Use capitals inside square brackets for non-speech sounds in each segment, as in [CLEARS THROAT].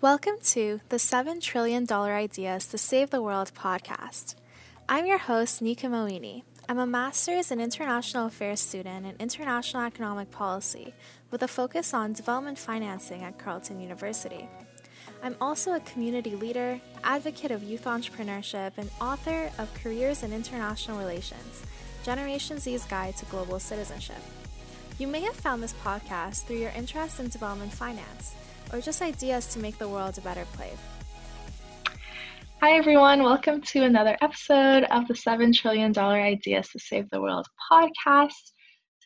Welcome to the $7 trillion Ideas to Save the World podcast. I'm your host, Nika Moini. I'm a master's in international affairs student in international economic policy with a focus on development financing at Carleton University. I'm also a community leader, advocate of youth entrepreneurship, and author of Careers in International Relations Generation Z's Guide to Global Citizenship. You may have found this podcast through your interest in development finance or just ideas to make the world a better place. Hi, everyone. Welcome to another episode of the $7 trillion Ideas to Save the World podcast.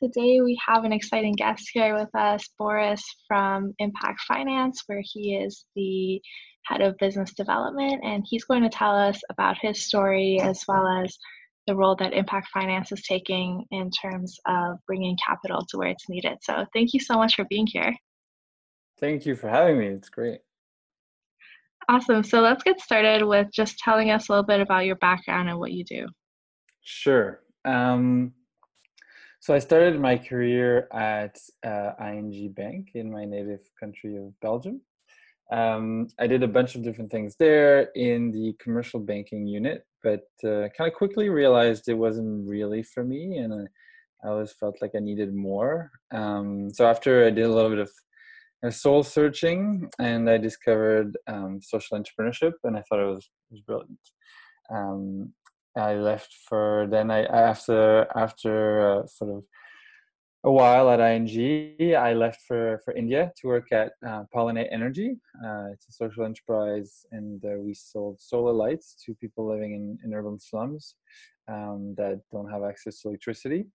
Today, we have an exciting guest here with us, Boris from Impak Finance, where he is the head of business development, and he's going to tell us about his story as well as the role that Impak Finance is taking in terms of bringing capital to where it's needed. So, thank you so much for being here. Thank you for having me. It's great. Awesome. So let's get started with just telling us a little bit about your background and what you do. Sure. Um, so I started my career at uh, ING Bank in my native country of Belgium. Um, I did a bunch of different things there in the commercial banking unit, but uh, kind of quickly realized it wasn't really for me, and I, I always felt like I needed more. Um, so after I did a little bit of soul searching and I discovered um, social entrepreneurship and I thought it was, was brilliant. Um, I left for then I after after uh, sort of a while at ING, I left for, for India to work at uh, Pollinate Energy. Uh, it's a social enterprise, and uh, we sold solar lights to people living in, in urban slums um, that don't have access to electricity.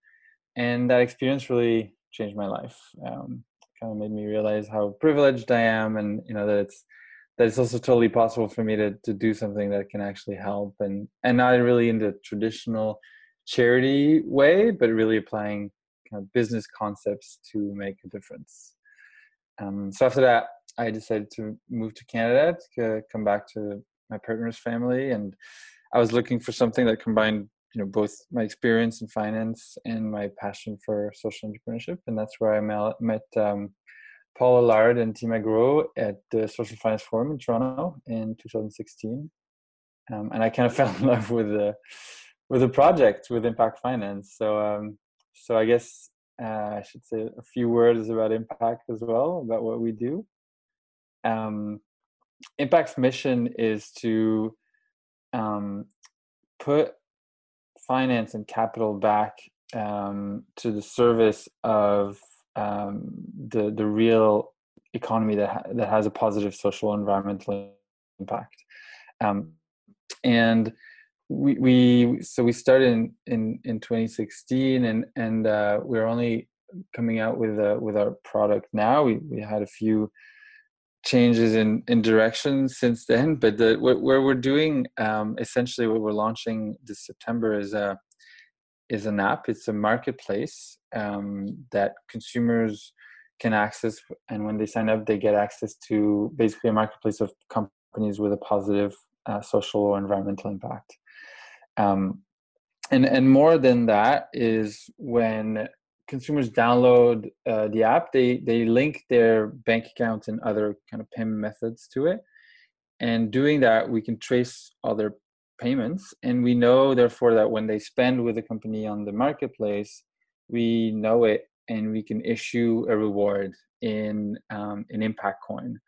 And that experience really changed my life. Um, kind of made me realize how privileged I am, and you know that it's that it's also totally possible for me to to do something that can actually help, and and not really in the traditional charity way, but really applying kind of business concepts to make a difference. Um, so after that, I decided to move to Canada to come back to my partner's family, and I was looking for something that combined you know both my experience in finance and my passion for social entrepreneurship and that's where i met um, paul allard and tima grow at the social finance forum in toronto in 2016 um, and i kind of [LAUGHS] fell in love with the with the project with impak finance. So um, so i guess uh, i should say a few words about impact as well about what we do. Um, impact's mission is to um, put finance and capital back um, to the service of um, the the real economy that ha- that has a positive social environmental impact. Um, and we, we so we started in, in, in 2016 and and uh, we're only coming out with uh, with our product now. We we had a few changes in in direction since then but the what, where we're doing um, essentially what we're launching this september is a is an app. It's a marketplace um, that consumers can access and when they sign up they get access to basically a marketplace of companies with a positive uh, social or environmental impact. Um, and and more than that is when consumers download uh, the app, they they link their bank accounts and other kind of payment methods to it. And doing that, we can trace all their payments, and we know therefore that when they spend with a company on the marketplace, we know it, and we can issue a reward in um, an impact coin.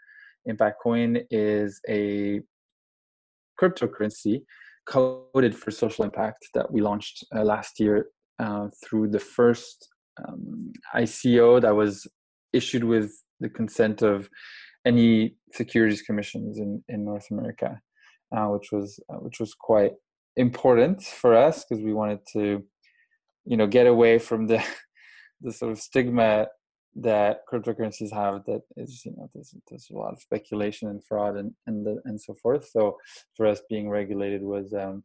Impact coin is a cryptocurrency coded for social impact that we launched uh, last year uh, through the first um, ICO that was issued with the consent of any securities commissions in, in North America, uh, which was uh, which was quite important for us because we wanted to, you know, get away from the [LAUGHS] the sort of stigma that cryptocurrencies have that is you know there's, there's a lot of speculation and fraud and and the, and so forth. So for us being regulated was um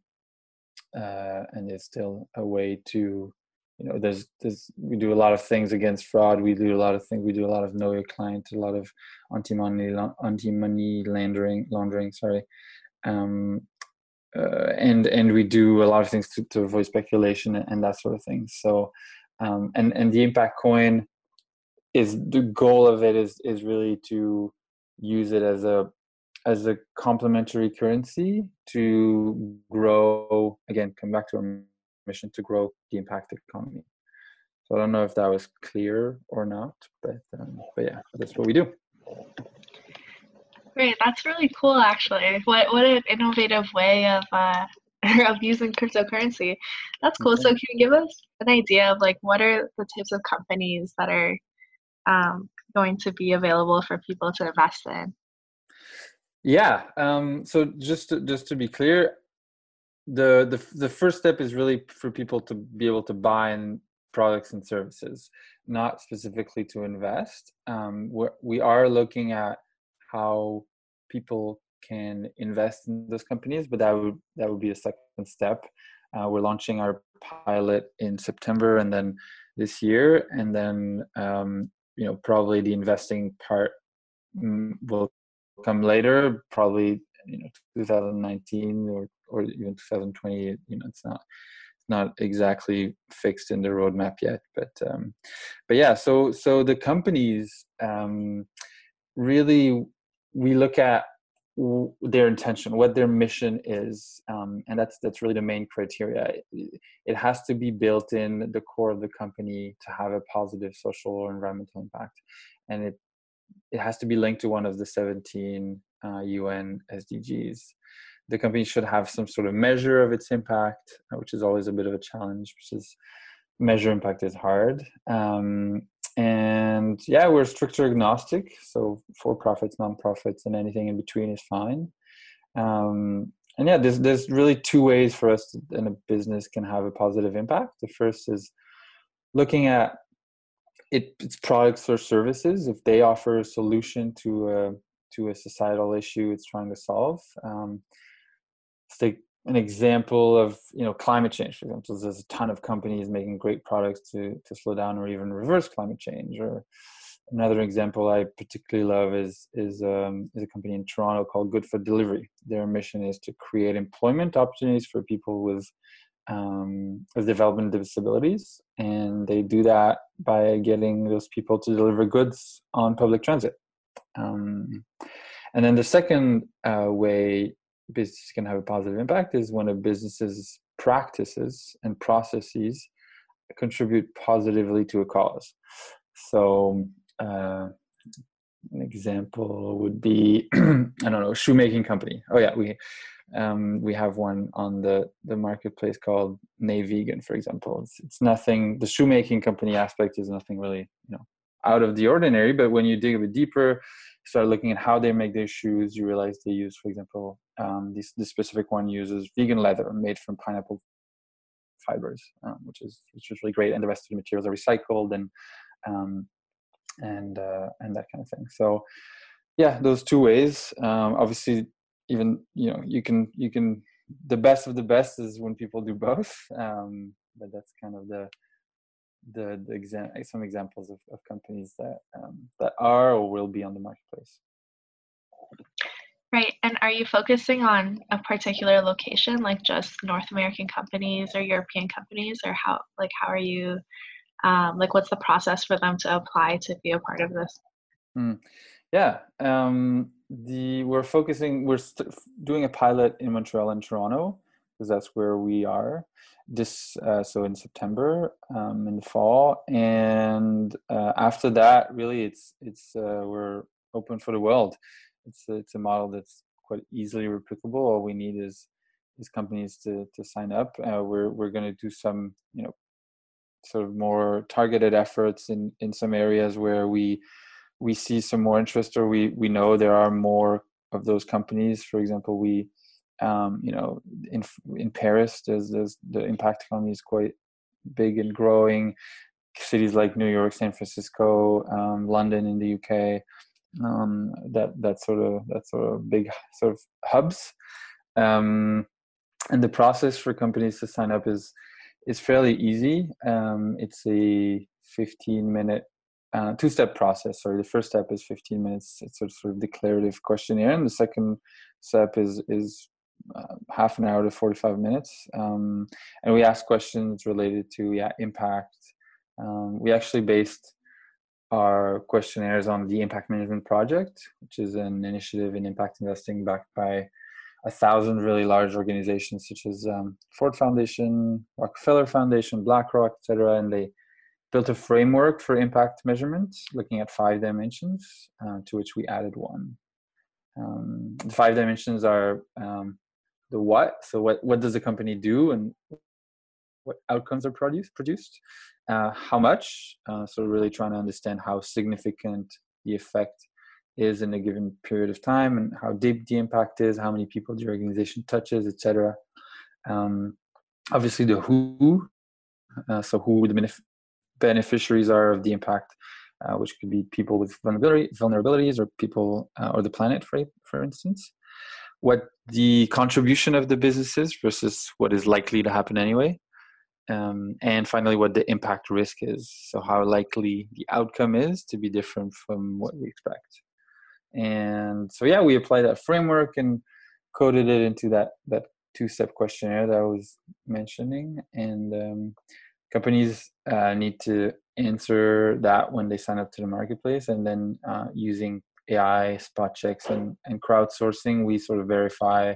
uh and is still a way to you know there's there's we do a lot of things against fraud. We do a lot of things we do a lot of know your client a lot of anti-money anti-money laundering laundering sorry. Um uh, and and we do a lot of things to, to avoid speculation and that sort of thing. So um and and the impact coin is the goal of it is is really to use it as a as a complementary currency to grow again come back to our mission to grow the impact economy. So i don't know if that was clear or not but um, but yeah that's what we do. Great that's really cool actually. What what an innovative way of uh [LAUGHS] of using cryptocurrency. That's cool. Okay. so can you give us an idea of like what are the types of companies that are um, going to be available for people to invest in? Yeah. Um, so just to, just to be clear, the, the the first step is really for people to be able to buy in products and services, not specifically to invest. Um, we're, we are looking at how people can invest in those companies, but that would that would be a second step. Uh, we're launching our pilot in September, and then this year, and then um, you know probably the investing part mm, will come later, probably you know 2019 or or even 2020. You know, it's not not exactly fixed in the roadmap yet, but um, but yeah. So so the companies um, really we look at their intention what their mission is um, and that's that's really the main criteria it has to be built in the core of the company to have a positive social or environmental impact and it it has to be linked to one of the 17 uh, UN SDGs. The company should have some sort of measure of its impact, uh, which is always a bit of a challenge, which is measure impact is hard. Um, and yeah, we're structure agnostic, so for profits, non-profits, and anything in between is fine. Um, and yeah, there's there's really two ways for us to, in a business can have a positive impact. The first is looking at it, its products or services if they offer a solution to to a societal issue it's trying to solve um, take an example of you know climate change for example there's a ton of companies making great products to to slow down or even reverse climate change or another example i particularly love is is um, is a company in toronto called Good Foot Delivery their mission is to create employment opportunities for people with um, with development disabilities, and they do that by getting those people to deliver goods on public transit. Um, and then the second uh, way business can have a positive impact is when a business's practices and processes contribute positively to a cause. So, uh, an example would be [CLEARS THROAT] I don't know, shoemaking company. Oh yeah, we um, we have one on the the marketplace called Nae Vegan, for example. It's it's nothing. The shoemaking company aspect is nothing really you know out of the ordinary. But when you dig a bit deeper, start looking at how they make their shoes, you realize they use, for example, um, this this specific one uses vegan leather made from pineapple fibers, um, which is which is really great, and the rest of the materials are recycled and um, and uh, and that kind of thing. So yeah, those two ways. Um, obviously, even you know you can you can the best of the best is when people do both um, but that's kind of the the, the exam some examples of, of companies that um, that are or will be on the marketplace. Right and are you focusing on a particular location like just north american companies or european companies or how like how are you um, like what's the process for them to apply to be a part of this? Mm. yeah um, the we're focusing we're st- doing a pilot in montreal and toronto because that's where we are this uh, so in september um, in the fall and uh, after that really it's it's uh, we're open for the world. It's it's a model that's quite easily replicable. All we need is is companies to to sign up. Uh, we're we're going to do some you know sort of more targeted efforts in in some areas where we we see some more interest or we we know there are more of those companies. For example we um, you know in in paris there's, there's the impact economy is quite big and growing cities like new york san francisco um, london in the uk um, that that sort of that sort of big sort of hubs um, and the process for companies to sign up is is fairly easy um, it's a 15 minute uh, two-step process. Sorry, the first step is 15 minutes. It's a sort of declarative questionnaire, and the second step is is uh, half an hour to 45 minutes. Um, and we ask questions related to yeah impact. Um, we actually based our questionnaires on the Impact Management Project, which is an initiative in impact investing backed by a thousand really large organizations such as um, Ford Foundation, Rockefeller Foundation, BlackRock, etc. And they built a framework for impact measurement, looking at five dimensions, uh, to which we added one. Um, the five dimensions are um, the what. So what what does the company do, and what outcomes are produced produced? Uh, how much? Uh, so really trying to understand how significant the effect is in a given period of time and how deep the impact is, how many people the organization touches, etc. Um, obviously, the who, uh, so who the benef- beneficiaries are of the impact, uh, which could be people with vulnerability, vulnerabilities or people uh, or the planet, for for instance. What the contribution of the business is versus what is likely to happen anyway. Um, and finally, what the impact risk is. So, how likely the outcome is to be different from what we expect and so yeah we applied that framework and coded it into that that two step questionnaire that i was mentioning and um, companies uh, need to answer that when they sign up to the marketplace and then uh, using ai spot checks and, and crowdsourcing we sort of verify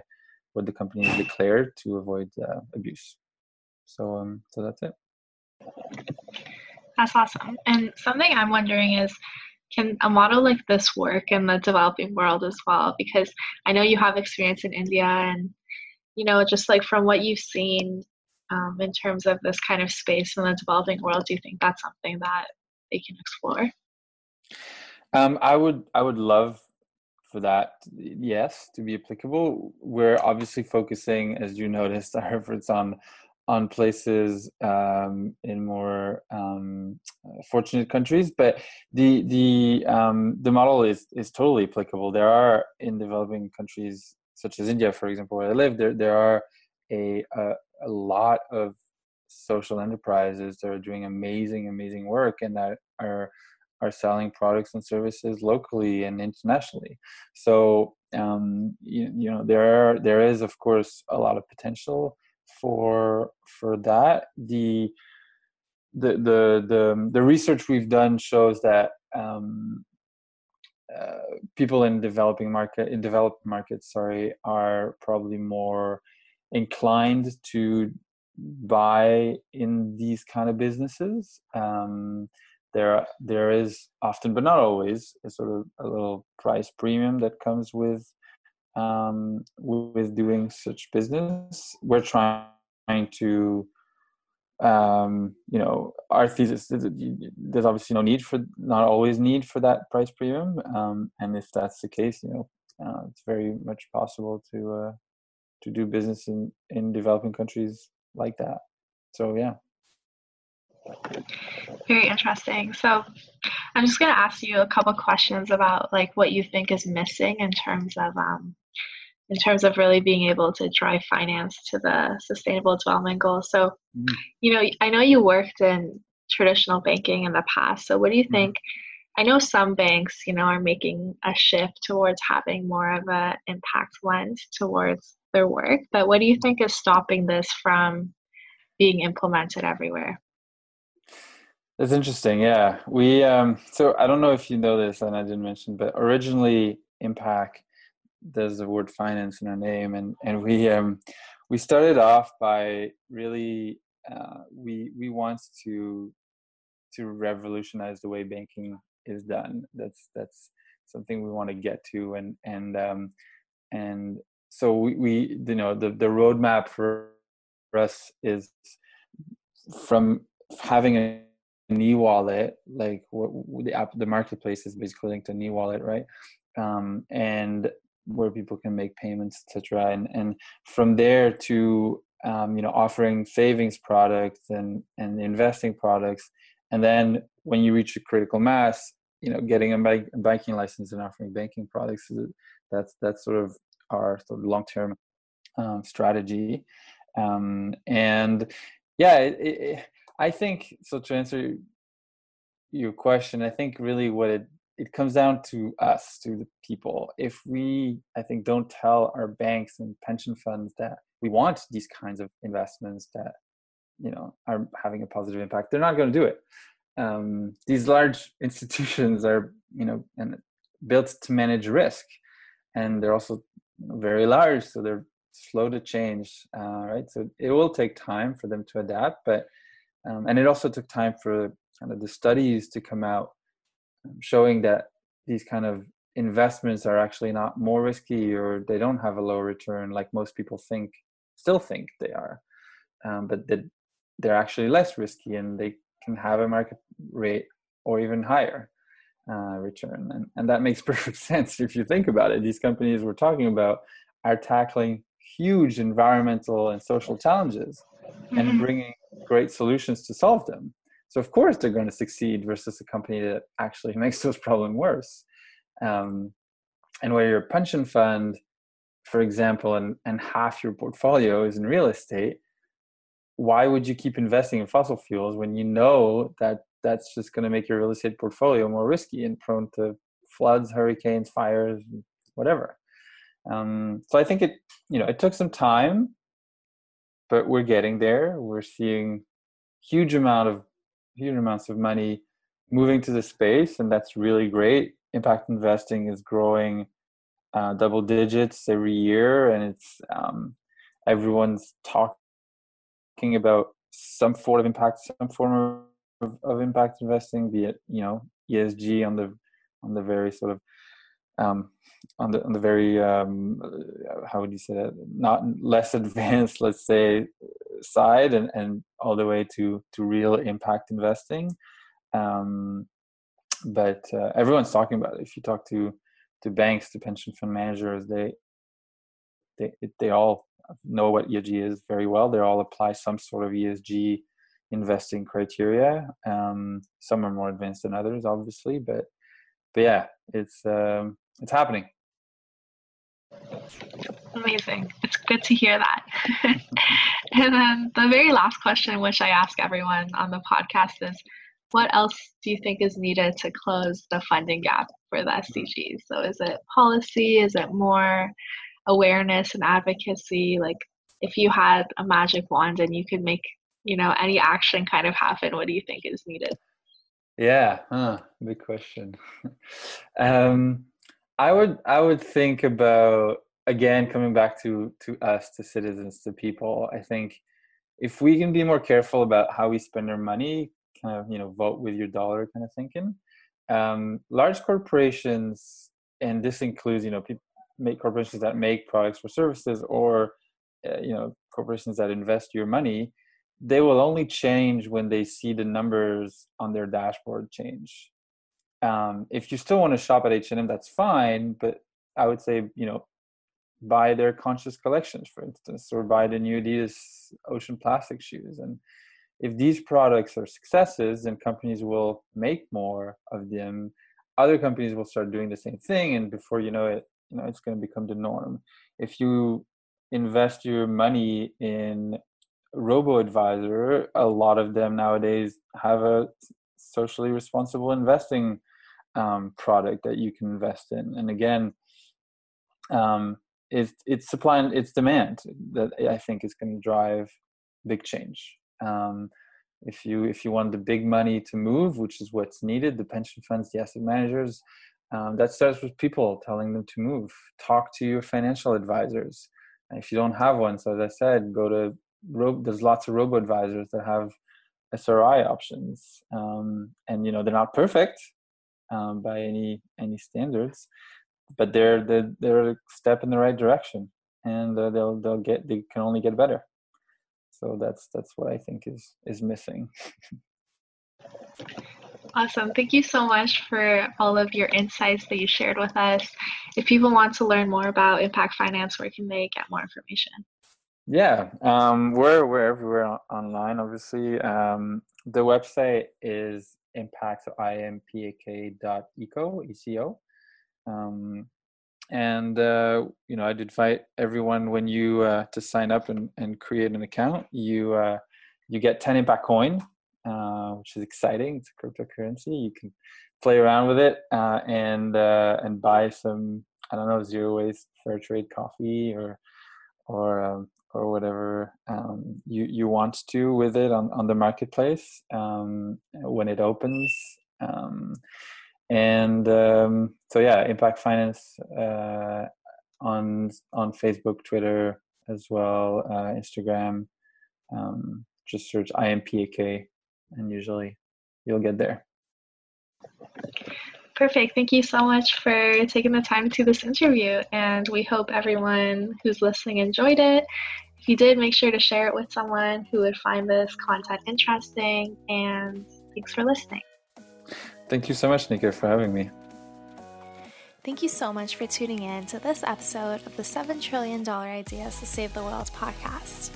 what the company has declared to avoid uh, abuse so um so that's it that's awesome and something i'm wondering is can a model like this work in the developing world as well? Because I know you have experience in India and, you know, just like from what you've seen um, in terms of this kind of space in the developing world, do you think that's something that they can explore? Um, I would, I would love for that, yes, to be applicable. We're obviously focusing, as you noticed, [LAUGHS] our efforts on on places um, in more um, fortunate countries, but the the um, the model is is totally applicable. There are in developing countries such as India, for example, where I live, there there are a a, a lot of social enterprises that are doing amazing amazing work and that are are selling products and services locally and internationally. So um, you, you know there are there is of course a lot of potential for for that the the the the, the research we've done shows that um, uh, people in developing market in developed markets sorry are probably more inclined to buy in these kind of businesses um, there there is often but not always a sort of a little price premium that comes with um, with doing such business. We're trying to, um, you know, our thesis. There's obviously no need for, not always need for that price premium, um, and if that's the case, you know, uh, it's very much possible to uh, to do business in in developing countries like that. So yeah. Very interesting. So I'm just going to ask you a couple questions about like what you think is missing in terms of um, in terms of really being able to drive finance to the sustainable development goals. So, mm-hmm. you know, I know you worked in traditional banking in the past. So, what do you mm-hmm. think? I know some banks, you know, are making a shift towards having more of an impact lens towards their work. But what do you think is stopping this from being implemented everywhere? That's interesting. Yeah, we. Um, so I don't know if you know this, and I didn't mention, but originally Impact there's the word finance in our name, and and we um we started off by really uh, we we want to to revolutionize the way banking is done. That's that's something we want to get to, and and um, and so we, we you know the the roadmap for us is from having a an e-wallet like what the app the marketplace is basically linked to an e-wallet right? Um, and where people can make payments etc and and from there to um, you know offering savings products and and investing products. And then when you reach a critical mass you know getting a, bank, a banking license and offering banking products that's that's sort of our sort of long-term um, strategy. Um, and yeah it, it, i think so to answer your question i think really what it it comes down to us, to the people. If we, I think, don't tell our banks and pension funds that we want these kinds of investments that, you know, are having a positive impact, they're not going to do it. um, these large [LAUGHS] institutions are you know and built to manage risk and they're also very large so they're slow to change uh, right so it will take time for them to adapt but um, and it also took time for kind of the studies to come out um, showing that these kind of investments are actually not more risky or they don't have a low return like most people think still think they are. Um, but that they're actually less risky and they can have a market rate or even higher uh, return. And, and that makes [LAUGHS] perfect sense if you think about it. These companies we're talking about are tackling huge environmental and social challenges mm-hmm. and bringing great solutions to solve them. So of course they're going to succeed versus a company that actually [LAUGHS] makes those problems worse. Um, and where your pension fund for example and, and half your portfolio is in real estate why would you keep investing in fossil fuels when you know that that's just going to make your real estate portfolio more risky and prone to floods hurricanes fires whatever? Um, so i think it you know it took some time but we're getting there. We're seeing huge amount of huge amounts of money moving to the space and that's really great. Impact investing is growing uh, double digits every year and it's um, everyone's talking about some form of impact some form of, of, impact investing be it you know esg on the on the very sort of um, on the on the very um, how would you say that? Not less [LAUGHS] advanced let's say side and and all the way to to real impact investing. Um, but uh, everyone's talking about it. If you talk to to banks to pension fund managers they they they all know what ESG is very well. They all apply some sort of ESG investing criteria. Um, some are more advanced than others obviously but but yeah it's um, it's happening Amazing. It's good to hear that. [LAUGHS] and then the very last question, which I ask everyone on the podcast, is what else do you think is needed to close the funding gap for the SDGs? So is it policy? Is it more awareness and advocacy? Like if you had a magic wand and you could make, you know, any action kind of happen, what do you think is needed? Yeah, huh, big question. [LAUGHS] um, I would I would think about again coming back to to us, to citizens, to people. I think if we can be more careful about how we spend our money, kind of you know vote with your dollar kind of thinking. Um, large corporations, and this includes you know people make corporations that make products or services, or uh, you know corporations that invest your money. They will only change when they see the numbers on their dashboard change um, if you still want to shop at h&m that's fine but i would say you know buy their conscious collections for instance or buy the new adidas ocean plastic shoes and if these products are successes then companies will make more of them. Other companies will start doing the same thing and before you know it you know it's going to become the norm. If you invest your money in robo advisor a lot of them nowadays have a socially responsible investing um, product that you can invest in. And again, um, it's it's supply and it's demand that I think is going to drive big change. Um, if you if you want the big money to move, which is what's needed, the pension funds, the asset managers, um, that starts with people telling them to move. Talk to your financial advisors. And if you don't have one, so as I said, go to there's lots of robo advisors that have SRI options, um, and you know they're not perfect um, by any any standards, but they're they're, they're a step in the right direction, and uh, they'll they'll get they can only get better. So that's that's what I think is is missing. [LAUGHS] Awesome. Thank you so much for all of your insights that you shared with us. If people want to learn more about impak finance, where can they get more information? Yeah, um, we're we're everywhere online. Obviously, um, the website is impact so impak dot eco eco um, and uh, you know i'd invite everyone when you uh, to sign up and, and create an account you uh, you get 10 impact coin uh, which is exciting. It's a cryptocurrency. You can play around with it uh, and uh, and buy some i don't know zero waste fair trade coffee or or um, or whatever um, you you want to with it on on the marketplace um, when it opens. Um, and um, so yeah, Impak Finance uh, on on Facebook, Twitter as well, uh, Instagram. Um, just search IMPAK, and usually you'll get there. Perfect. Thank you so much for taking the time to this interview, and we hope everyone who's listening enjoyed it. If you did, make sure to share it with someone who would find this content interesting, and thanks for listening. Thank you so much, Nika, for having me. Thank you so much for tuning in to this episode of the $7 trillion Ideas to Save the World podcast.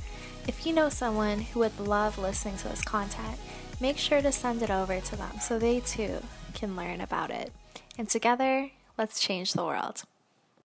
If you know someone who would love listening to this content, make sure to send it over to them so they too can learn about it. And together, let's change the world.